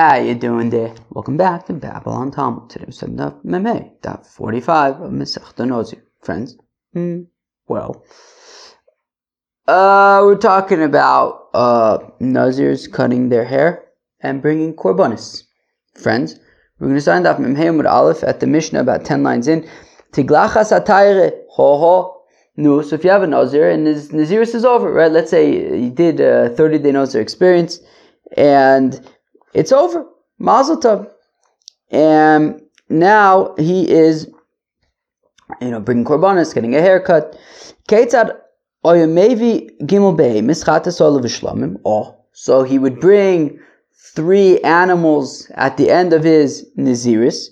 How are you doing there? Welcome back to Babylon Talmud. Today we studying up Meme, Daf 45 of Masechta Nozir. Friends, hmm, well, uh, we're talking about uh, Nazirs cutting their hair and bringing korbanis. Friends, we're going to start off Meme with Aleph at the Mishnah about 10 lines in. Tiglachas atayre, ho ho. No, so if you have a Nazir and his Naziris is over, right? Let's say you did a 30 day Nazir experience and it's over. Mazel tov. And now he is, you know, bringing korbanos, getting a haircut. Ketzad oyamevi gimel behemis chatas olav shlamim. Oh, so he would bring three animals at the end of his naziris,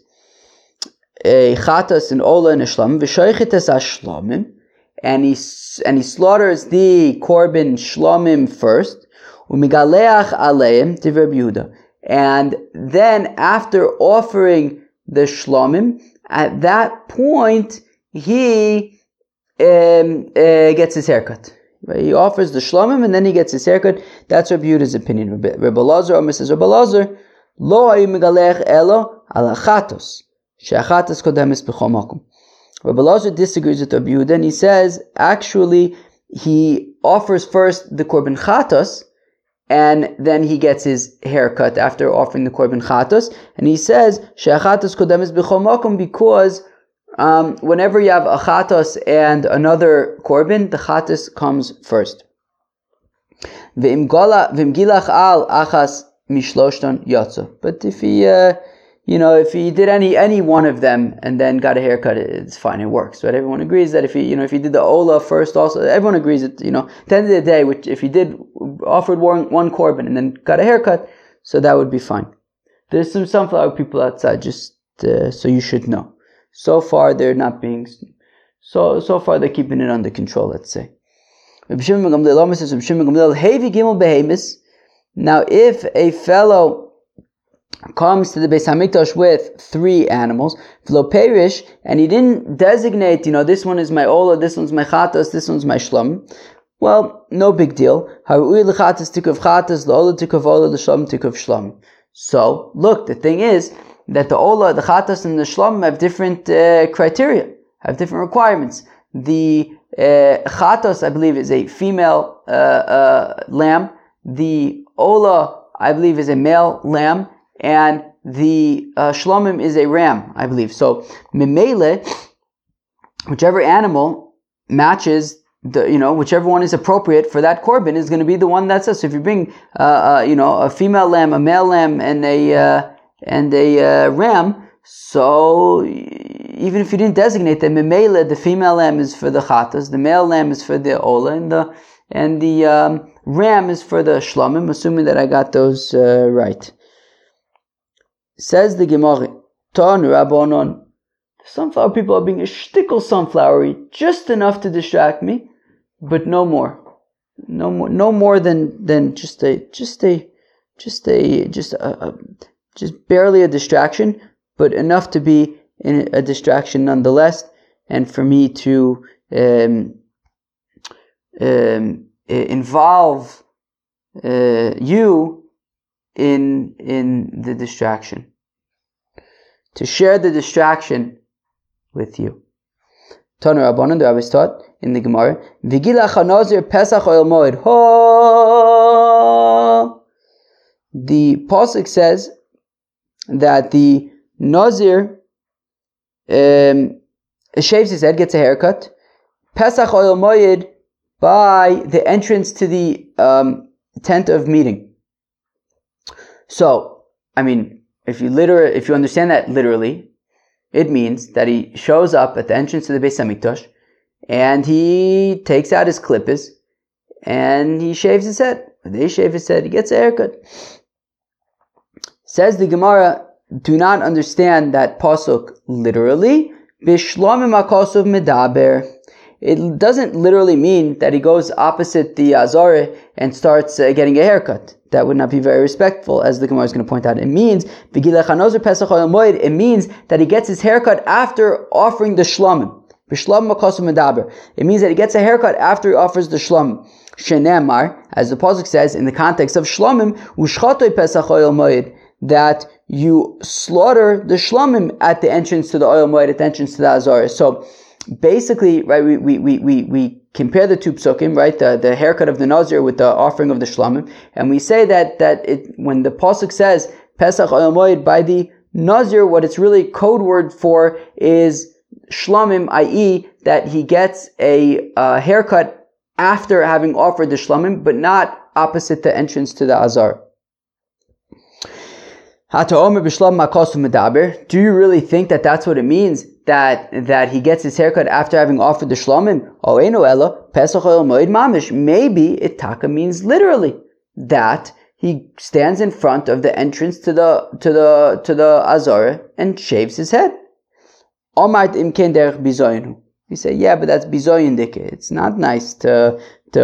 a chatas, an ola, and shlamim. V'shoichetes ashlamim, and he and he slaughters the korban shlamim first. Umigaleach aleim divrei Yehuda. And then after offering the shlomim, at that point he um, uh, gets his haircut. Right? He offers the shlomim and then he gets his haircut. That's Rabbi Yehuda's opinion. Rabbi Lazar, or Mrs. Rabbi Lazar, lo megalech elo alachatos. She'achatos kodemis b'chom Rabbi Lazar disagrees with Rabbi Yehuda and he says, actually, he offers first the korban chatos, and then he gets his haircut after offering the korban chatos, and he says she'achatos kodemis b'chomakom because um, whenever you have a chatos and another korban, the chatos comes first. V'imgilach al achas mishloshton yotzo. But if he uh, you know, if he did any any one of them and then got a haircut, it's fine. It works, right? Everyone agrees that if he, you know, if he did the ola first, also everyone agrees that you know, at the end of the day, which if he did offered one one korban and then got a haircut, so that would be fine. There's some sunflower people outside, just uh, so you should know. So far, they're not being so so far they're keeping it under control. Let's say. Now, if a fellow comes to the Beis Hamikdash with three animals, Perish, and he didn't designate, you know, this one is my Ola, this one's my Chatas, this one's my Shlom. Well, no big deal. So, look, the thing is that the Ola, the Chatas, and the Shlom have different uh, criteria, have different requirements. The uh, Chatas, I believe, is a female uh, uh, lamb. The Ola, I believe, is a male lamb and the uh, shlomim is a ram, I believe. So mimele, whichever animal matches the you know whichever one is appropriate for that korban is going to be the one that's us. So if you bring uh, uh, you know a female lamb, a male lamb, and a uh, and a uh, ram, so even if you didn't designate them, mimele, the female lamb is for the chatas, the male lamb is for the ola, and the and the um, ram is for the shlomim. Assuming that I got those uh, right. Says the Gemara, Ton Rabbonon. Sunflower people are being a shtickle sunflowery, just enough to distract me, but no more. No more, no more than, than just a, just a, just a, just a, a just barely a distraction, but enough to be a distraction nonetheless, and for me to um, um, involve uh, you in in the distraction. To share the distraction with you. Tanu Rabbanan, the rabbis taught in the Gemara, Vigila chanazir pesach oil moed. The pasuk says that the nazir um, shaves his head, gets a haircut. Pesach oil moed by the entrance to the um, tent of meeting. So, I mean, if you liter- if you understand that literally, it means that he shows up at the entrance to the Beis Hamikdash, and he takes out his clippers, and he shaves his head. When they shave his head, he gets a haircut. Says the Gemara, do not understand that pasuk literally. Bishlomim akosov medaber. It doesn't literally mean that he goes opposite the Azare and starts uh, getting a haircut that would not be very respectful, as the Gemara is going to point out. It means it means that he gets his haircut after offering the shlomim. It means that he gets a haircut after he offers the shlomim. Shenemar, as the pasuk says in the context of ushchotoi pesach moed, that you slaughter the shlamim at the entrance to the oil moed, at the entrance to the azara. So basically, right, we, we, we, we, we compare the two psukim, right, the, the haircut of the nazir with the offering of the shlamim, and we say that that it when the pasuk says Pesach oil moed by the nazir, what it's really code word for is shlamim, i.e., that he gets a haircut after having offered the shlamim, but not opposite the entrance to the azar. Do you really think that that's what it means? That that he gets his haircut after having offered the shlamim? Maybe it taka means literally that he stands in front of the entrance to the to the to the azara and shaves his head. You say, yeah, but that's bizoyin. It's not nice to to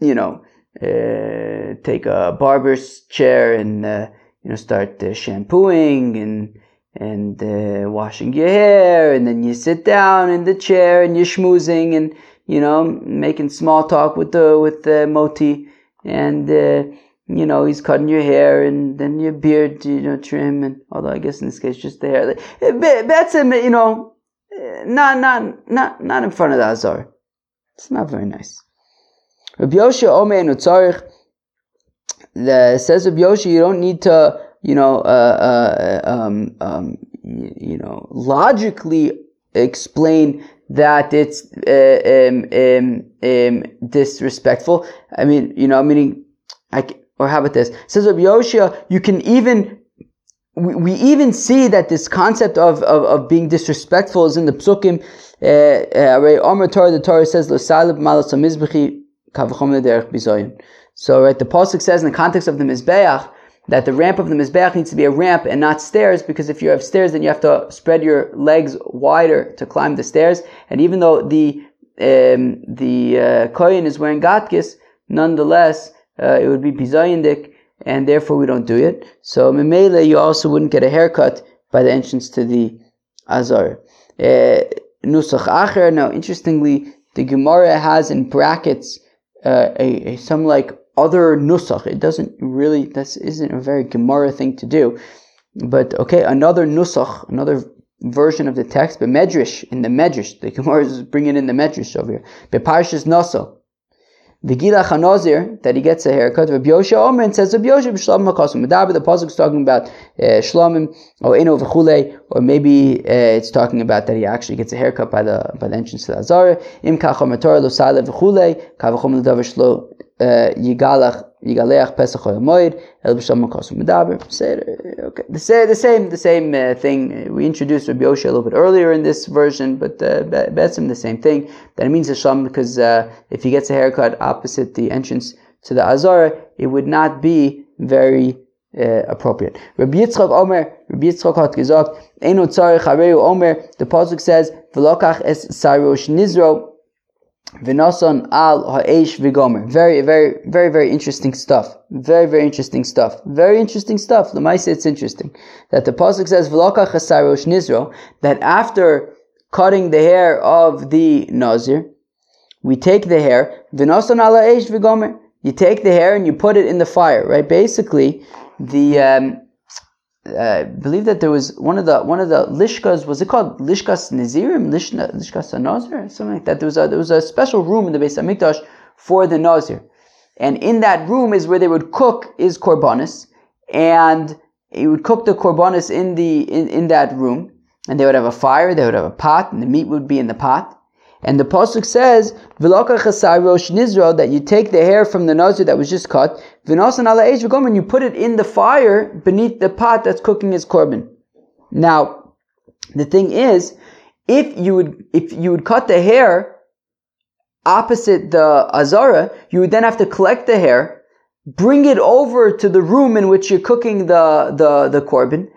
you know uh, take a barber's chair and uh, you know start uh, shampooing and and uh, washing your hair, and then you sit down in the chair and you're schmoozing and you know making small talk with the with the moti, and uh, you know he's cutting your hair and then your beard you know trim and although I guess in this case just the hair. That's him, you know, not not not not in front of the azar. It's not very nice. Rabbi Yosha Omer Nutzarich says Rabbi Yosha, you don't need to, you know, uh, uh, um, um, you know, logically explain that it's uh, um, um, um, disrespectful. I mean, you know, meaning, I, or how about this? says of Yosha, you can even we, we even see that this concept of, of, of being disrespectful is in the psukim. Uh, uh, the Torah says, so, right, the pasuk says in the context of the mizbeach that the ramp of the mizbeach needs to be a ramp and not stairs, because if you have stairs, then you have to spread your legs wider to climb the stairs. And even though the um, the uh, is wearing gatkis, nonetheless, uh, it would be bizayandik, and therefore we don't do it. So memele, you also wouldn't get a haircut by the entrance to the azar. Uh, nusach acher. Now, interestingly, the Gemara has in brackets uh, a, a, some like other nusach. It doesn't really, this isn't a very Gemara thing to do. But okay, another nusach, another version of the text, but medrash, in the medrash, the Gemara is bringing in the medrash over here. But parshas nasa, the Gila Chanozir, that he gets a haircut. Rabbi Yosha Omer and says, Rabbi Yosha b'shlamim hakasim. Medaber, the pasuk is talking about uh, shlamim, or eno v'chule, or maybe uh, it's talking about that he actually gets a haircut by the by the entrance to the Azara. Im kachom Torah lo sale v'chule, kavachom l'davar shlo Yigaleach Pesach El B'Sham Makosu Medaber. Okay, the same, the same, the same uh, thing. We introduced Rabbi Yosha a little bit earlier in this version, but uh, the same thing. That it means Hashem because uh, if he gets a haircut opposite the entrance to the Azara, it would not be very uh, appropriate. Rabbi Yitzchak Omer, Rabbi Yitzchak hat gesagt, Eino Tzarech Omer, the Pasuk says, V'lokach es Sarosh Nizro, Vinasan al ha'esh v'gomer. Very, very, very, very interesting stuff. Very, very interesting stuff. Very interesting stuff. Lamaisa, it's interesting that the pasuk says v'loka chasarosh nizro that after cutting the hair of the nazir, we take the hair v'nasan al ha'esh v'gomer. You take the hair and you put it in the fire. Right. Basically, the um, I believe that there was one of the one of the lishkas was it called lishkas nazirim? Lishna lishkas nazir? Something like that. There was a there was a special room in the Beis Hamikdash for the nazir, and in that room is where they would cook is korbanis, and he would cook the korbanis in the in, in that room, and they would have a fire, they would have a pot, and the meat would be in the pot, and the pasuk says, nizro," that you take the hair from the nazir that was just cut, "V'nasan ala and you put it in the fire beneath the pot that's cooking his korban. Now, the thing is, if you would if you would cut the hair opposite the azara, you would then have to collect the hair, bring it over to the room in which you're cooking the the the korban,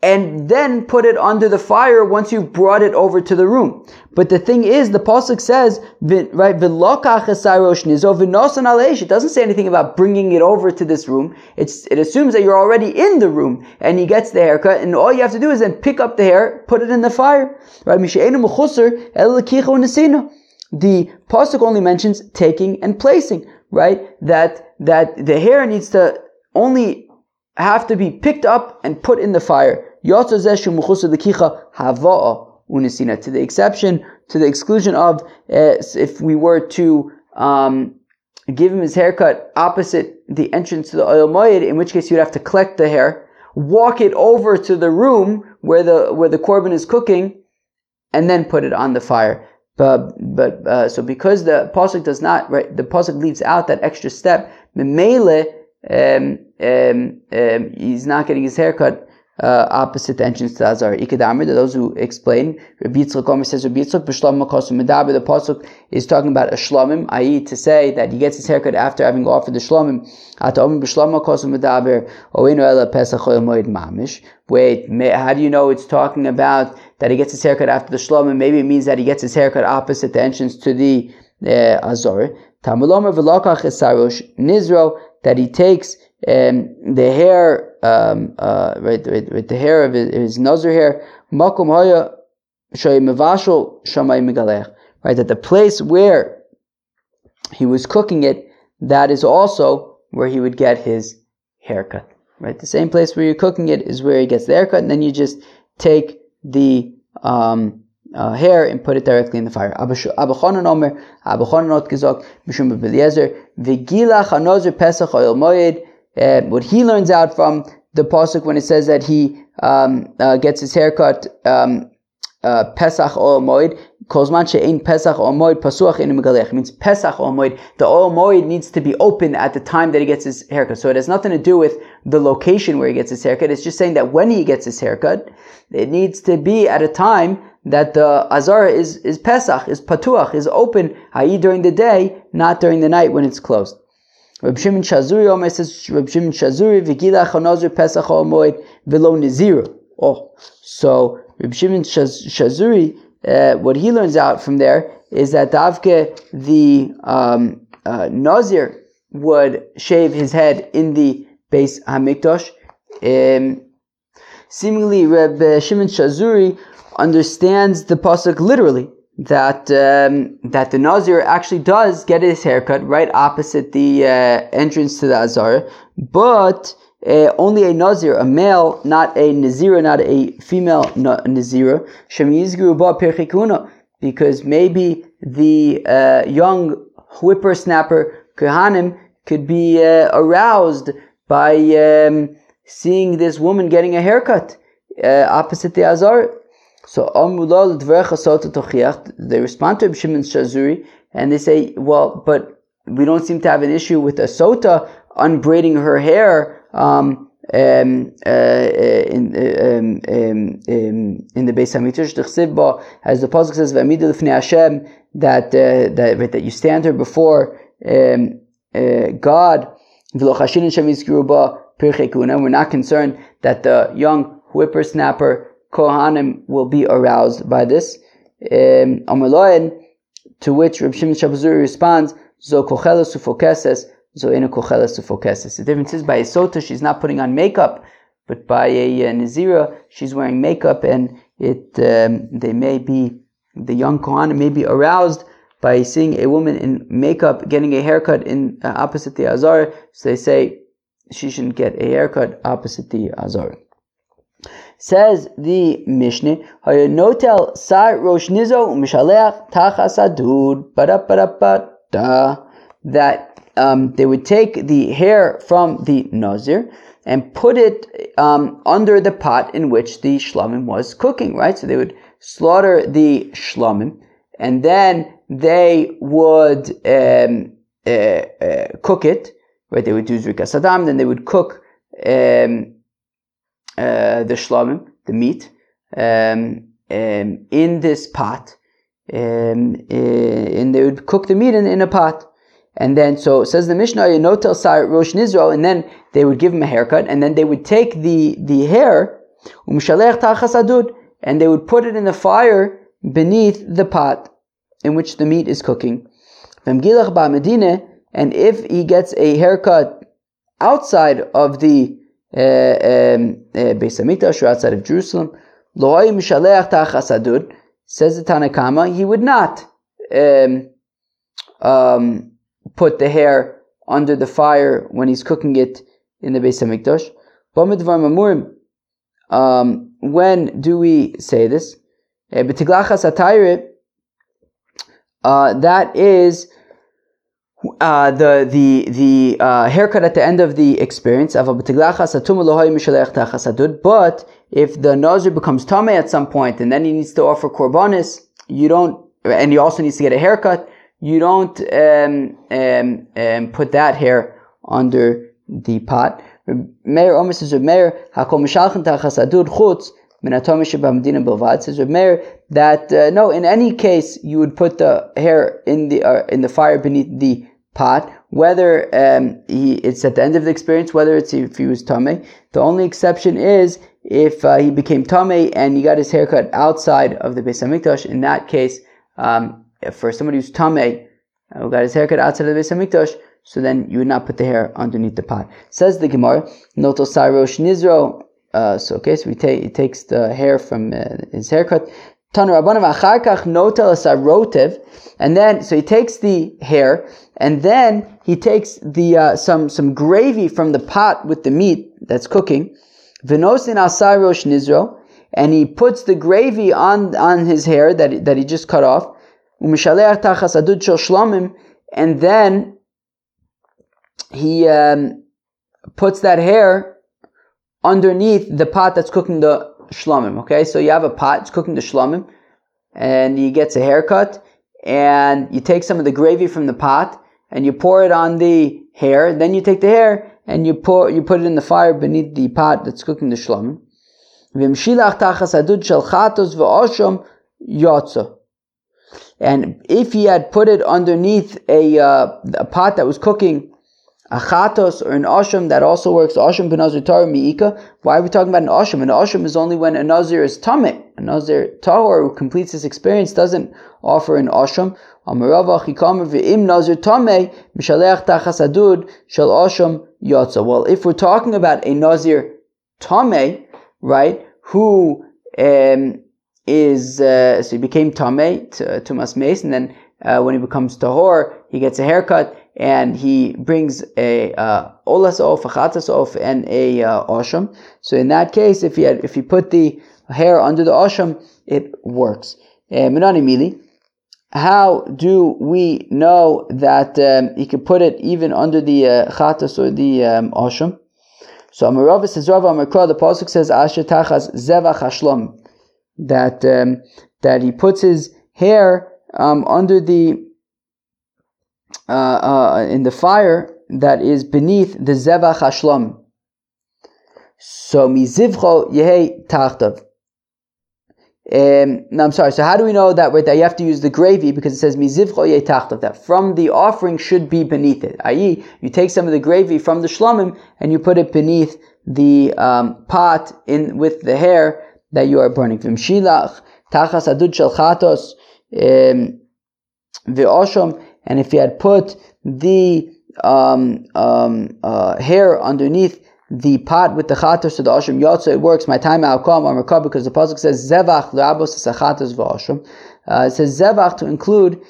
and then put it under the fire once you've brought it over to the room. But the thing is, the pasuk says, right, it doesn't say anything about bringing it over to this room. It's, it assumes that you're already in the room, and he gets the haircut, and all you have to do is then pick up the hair, put it in the fire. Right? The pasuk only mentions taking and placing, right? That that the hair needs to only have to be picked up and put in the fire. To the exception, to the exclusion of uh, if we were to um, give him his haircut opposite the entrance to the Ohel Moed, in which case you'd have to collect the hair, walk it over to the room where the where the korban is cooking, and then put it on the fire. But but uh, so because the pasuk does not right, the pasuk leaves out that extra step. Memele, um, um, um, he's not getting his haircut uh, opposite the entrance to Azar. Ikadamir, those who explain, Rabbi Yitzchak says Rabbi Yitzchak, B'shlam Makosu Medaber, the Pasuk is talking about a shlomim, i.e. to say that he gets his haircut after having offered the shlomim. Ata Omer B'shlam Makosu Medaber, Oinu Ela Pesach Moed Mamish. Wait, how do you know it's talking about that he gets his haircut after the shlomim? Maybe it means that he gets his haircut opposite the entrance to the uh, Azor. Tamulomer V'lokach Esarosh Nizro, that he takes um, the hair, um, uh, right, right, right, the hair of his, his nazir hair, makom haya mevashol shamay megalech, right, that the place where he was cooking it, that is also where he would get his haircut, right? The same place where you're cooking it is where he gets the haircut, and then you just take the um, uh, hair and put it directly in the fire. Omer, Mishum Pesach Oil Moed, uh, what he learns out from the pasuk when it says that he um, uh, gets his haircut um, uh, Pesach or Moed, Kozman she'ein Pesach or Moed pasuach in megalech means Pesach or Moed. The Ol Moed needs to be open at the time that he gets his haircut. So it has nothing to do with the location where he gets his haircut. It's just saying that when he gets his haircut, it needs to be at a time that the Azar is, is Pesach, is Patuach, is open, i.e. during the day, not during the night when it's closed. Reb Shimon Shazuri Omer says Reb Shimon Shazuri v'gila chanazir pesach moed velo nizira. Oh, so Reb Shimon Shazuri, uh, what he learns out from there is that Davke the um, uh, Nazir would shave his head in the Beis Hamikdash. Um, seemingly, Reb Shimon Shazuri understands the pasuk literally that um, that the Nazir actually does get his haircut right opposite the uh, entrance to the Azar, but uh, only a Nazir, a male, not a Nazira, not a female Nazira, because maybe the uh, young whippersnapper Kohanim could be uh, aroused by um, seeing this woman getting a haircut uh, opposite the Azar. So they respond to Shimon Shazuri and they say, well, but we don't seem to have an issue with a sota unbraiding her hair um, um, uh, uh in, uh, um, um, um, in the Beis Hamikdash. As the pasuk says, Hashem," that uh, that that you stand here before um, uh, God. We're not concerned that the young whippersnapper Kohanim will be aroused by this. Um, to which Reb Shimon Shabazuri responds, Zo kochela sufokeses, zo ina kochela sufokeses. The difference is by a sota, she's not putting on makeup, but by a, a Nazira, she's wearing makeup and it, um, they may be, the young Kohanim may be aroused by seeing a woman in makeup getting a haircut in uh, opposite the Azar. So they say she shouldn't get a haircut opposite the Azar. Says the Mishnah, Notel Sar Rosh Nizo Mishaleach Tachas Adud that um, they would take the hair from the Nazir and put it um, under the pot in which the shlamim was cooking, right? So they would slaughter the shlamim and then they would um, uh, uh, cook it, right? They would do zrika sadam, then they would cook um, the shlamim, the meat, um, um, in this pot, um, uh, and they would cook the meat in, in a pot. And then, so says the Mishnah, Yenotel Sar Rosh Nizro, and then they would give him a haircut, and then they would take the, the hair, and they would put it in the fire beneath the pot in which the meat is cooking. And if he gets a haircut outside of the uh, um, uh, Beis Hamikdash or outside of Jerusalem. Says the Tanakama, he would not um, um, put the hair under the fire when he's cooking it in the Beis Hamikdash. Um, when do we say this? Uh, that is uh, the the the uh, haircut at the end of the experience. But if the nazir becomes tame at some point and then he needs to offer korbanis, you don't, and he also needs to get a haircut. You don't um, um, um, put that hair under the pot. Meir Omer says Meir Hakol Mishalchen Tachas Adud Chutz Says that uh, no, in any case you would put the hair in the uh, in the fire beneath the pot, whether um, he, it's at the end of the experience, whether it's if he was tame. The only exception is if uh, he became tame and he got his haircut outside of the Beis Hamikdash. In that case, um, for somebody who's tame uh, who got his haircut outside of the Beis Hamikdash, so then you would not put the hair underneath the pot. Says the Gemara, Noto Sairosh Nizro. Uh, so okay, so he, ta- he takes the hair from uh, his haircut. And then, so he takes the hair, and then he takes the uh, some some gravy from the pot with the meat that's cooking. Vinosin asayrosh nizro, and he puts the gravy on on his hair that that he just cut off. And then he um, puts that hair underneath the pot that's cooking the shlomim. Okay, so you have a pot, it's cooking the shlomim, and he gets a haircut, and you take some of the gravy from the pot, and you pour it on the hair, then you take the hair, and you pour, you put it in the fire beneath the pot that's cooking the shlomim. And if he had put it underneath a, uh, a pot that was cooking a chatos or an asham that also works asham benazir tar miika. Why are we talking about an asham? An asham is only when a nazir is tamit. A nazir tahor who completes this experience doesn't offer an asham. Amarava chikamer ve'im nazir tame mishaleach tachas adud shel asham yotza. Well, if we're talking about a nazir tame, right, who um, is uh, so he became tame to, to mas and then uh, when he becomes tahor, he gets a haircut and he brings a uh, olas of, a chatas of, and a uh, osham. So in that case, if he had, if he put the hair under the osham, it works. Uh, Minani How do we know that um, he could put it even under the uh, chatas or the um, osham? So Amarav says Rav Amakra, the pasuk says Asher Tachas Zevach Hashlom, that um, that he puts his hair um, under the uh, uh, in the fire that is beneath the zevach hashlam. So mizivcho yehi tachtav. Um, no, I'm sorry. So how do we know that? That you have to use the gravy because it says mizivcho tachtav. That from the offering should be beneath it. I.e., you take some of the gravy from the shlamim and you put it beneath the um, pot in with the hair that you are burning. V'mshilach tachas adud shel chatos um, v'oshom and if he had put the um, um, uh, hair underneath the pot with the chatos to the ashram yotza, it works. My time I'll come on because the pasuk says zevach le'abos chatos v'ashram. Uh, it says zevach to include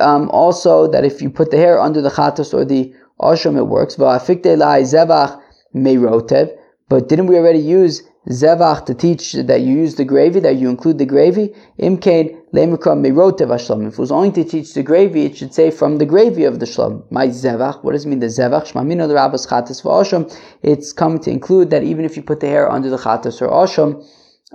um, also that if you put the hair under the chatos or the ashram, it works. Zevach meirotev. But didn't we already use zevach to teach that you use the gravy, that you include the gravy? Imkain. If it was only to teach the gravy, it should say from the gravy of the shlam. My zevach. What does it mean the zevach? Shmamino the rabbis chatas v'asham. It's coming to include that even if you put the hair under the chatas or asham,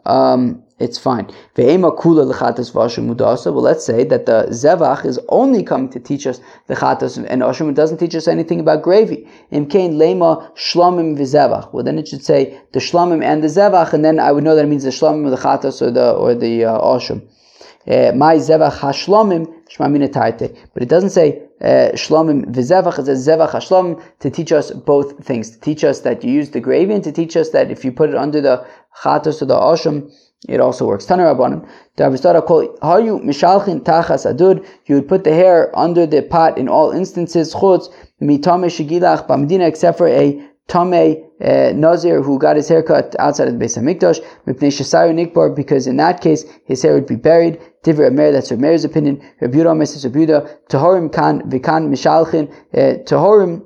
um, it's fine. Well, let's say that the zevach is only coming to teach us the chatas and asham. It doesn't teach us anything about gravy. Imkain lema shlamim v'zevach. Well, then it should say the shlamim and the zevach, and then I would know that it means the shlamim or the chatas or the or the uh. Uh, my zevach hashlamim shmamina But it doesn't say uh, shlomim v'zevach. It says zevach hashlamim to teach us both things. To teach us that you use the gravy, and to teach us that if you put it under the chatas or the asham it also works. Taner Rabbanim. Hayu Mishalchin Tachas Adud. You would put the hair under the pot in all instances. Chutz Mitame Shigilach Bamdina, except for a Tame uh, Nazir who got his hair cut outside of the Beis Hamikdash. Mipnei Shasayu Nikbar, because in that case his hair would be buried. Divrei Amer, that's Rameir's opinion. Rabbi Yehuda, Mrs. Rabbi Yehuda. Tahorim Kan Vikan Mishalchin. Uh, Tahorim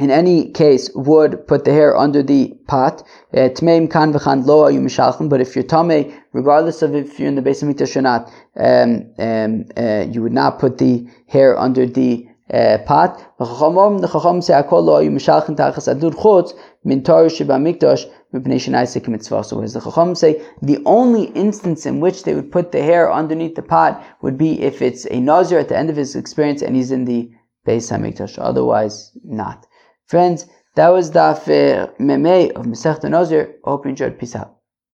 in any case, would put the hair under the pot. Uh, Tmeim kan v'chan lo ayu mishalchim. But if you're tame, regardless of if you're in the base of or not, um, um, uh, you would not put the hair under the uh, pot. The chacham say akol lo ayu mishalchim tachas adud chutz min tar sheba mikdash so as the Chacham say, the only instance in which they would put the hair underneath the pot would be if it's a Nazir at the end of his experience and he's in the Beis HaMikdash. Otherwise, not. Friends, that was Daf uh, Meme of Masech Nazir. Hope you enjoyed. Peace out.